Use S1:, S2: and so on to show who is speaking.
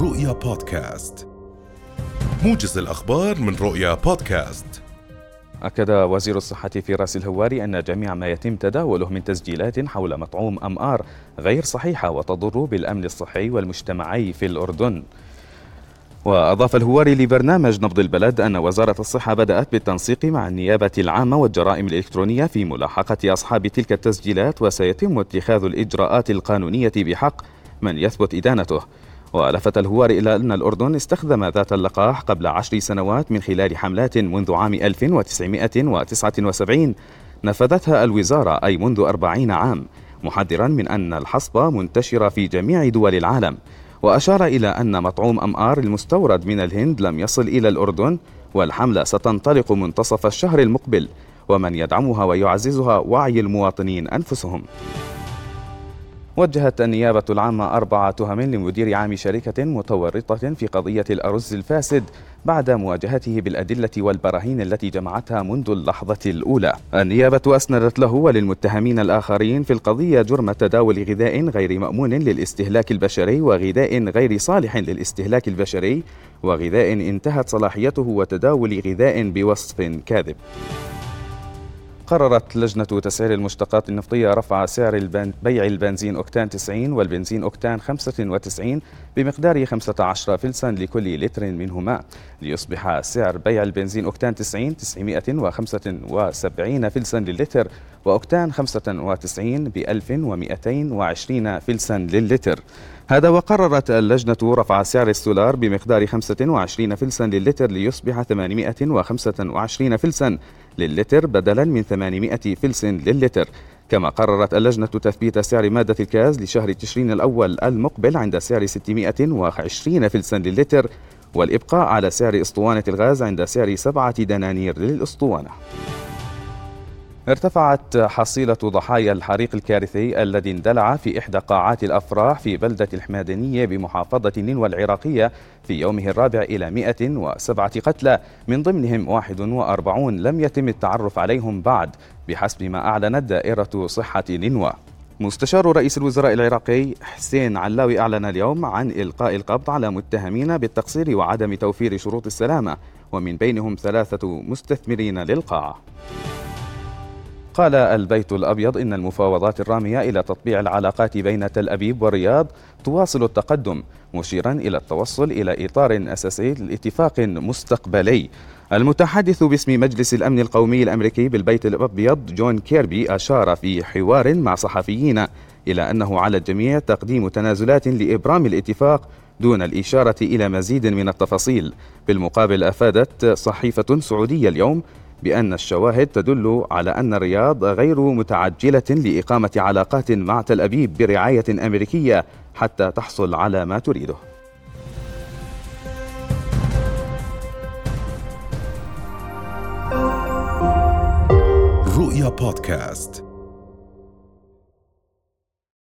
S1: رؤيا بودكاست. موجز الأخبار من رؤيا بودكاست.
S2: أكد وزير الصحة في رأس الهواري أن جميع ما يتم تداوله من تسجيلات حول مطعوم أم آر غير صحيحة وتضر بالأمن الصحي والمجتمعي في الأردن. وأضاف الهواري لبرنامج نبض البلد أن وزارة الصحة بدأت بالتنسيق مع النيابة العامة والجرائم الإلكترونية في ملاحقة أصحاب تلك التسجيلات وسيتم اتخاذ الإجراءات القانونية بحق من يثبت إدانته. ولفت الهواري إلى أن الأردن استخدم ذات اللقاح قبل عشر سنوات من خلال حملات منذ عام 1979 نفذتها الوزارة أي منذ أربعين عام محذرا من أن الحصبة منتشرة في جميع دول العالم. وأشار إلى أن مطعوم أم آر المستورد من الهند لم يصل إلى الأردن والحملة ستنطلق منتصف الشهر المقبل ومن يدعمها ويعززها وعي المواطنين أنفسهم. وجهت النيابة العامة أربع تهم لمدير عام شركة متورطة في قضية الأرز الفاسد بعد مواجهته بالأدلة والبراهين التي جمعتها منذ اللحظة الأولى. النيابة أسندت له وللمتهمين الآخرين في القضية جرم تداول غذاء غير مأمون للاستهلاك البشري وغذاء غير صالح للاستهلاك البشري وغذاء انتهت صلاحيته وتداول غذاء بوصف كاذب. قررت لجنة تسعير المشتقات النفطية رفع سعر البن... بيع البنزين أوكتان 90 والبنزين أوكتان 95 بمقدار 15 فلسا لكل لتر منهما. ليصبح سعر بيع البنزين أوكتان 90 975 فلسا للتر وأوكتان 95 ب 1220 فلسا للتر. هذا وقررت اللجنة رفع سعر السولار بمقدار 25 فلسا للتر ليصبح 825 فلسا للتر بدلا من 800 فلس للتر. كما قررت اللجنة تثبيت سعر مادة الكاز لشهر تشرين الأول المقبل عند سعر 620 فلسا للتر والإبقاء على سعر أسطوانة الغاز عند سعر سبعة دنانير للأسطوانة. ارتفعت حصيلة ضحايا الحريق الكارثي الذي اندلع في إحدى قاعات الأفراح في بلدة الحمادنية بمحافظة نينوى العراقية في يومه الرابع إلى 107 قتلى. من ضمنهم 41 لم يتم التعرف عليهم بعد بحسب ما أعلنت دائرة صحة نينوى. مستشار رئيس الوزراء العراقي حسين علاوي أعلن اليوم عن إلقاء القبض على متهمين بالتقصير وعدم توفير شروط السلامة ومن بينهم ثلاثة مستثمرين للقاعة. قال البيت الأبيض إن المفاوضات الرامية إلى تطبيع العلاقات بين تل أبيب والرياض تواصل التقدم مشيرا إلى التوصل إلى إطار أساسي لاتفاق مستقبلي. المتحدث باسم مجلس الأمن القومي الأمريكي بالبيت الأبيض جون كيربي أشار في حوار مع صحفيين إلى أنه على الجميع تقديم تنازلات لإبرام الاتفاق دون الإشارة إلى مزيد من التفاصيل. بالمقابل أفادت صحيفة سعودية اليوم بأن الشواهد تدل على أن الرياض غير متعجلة لإقامة علاقات مع تل أبيب برعاية أمريكية حتى تحصل على ما تريده.
S1: رؤيا بودكاست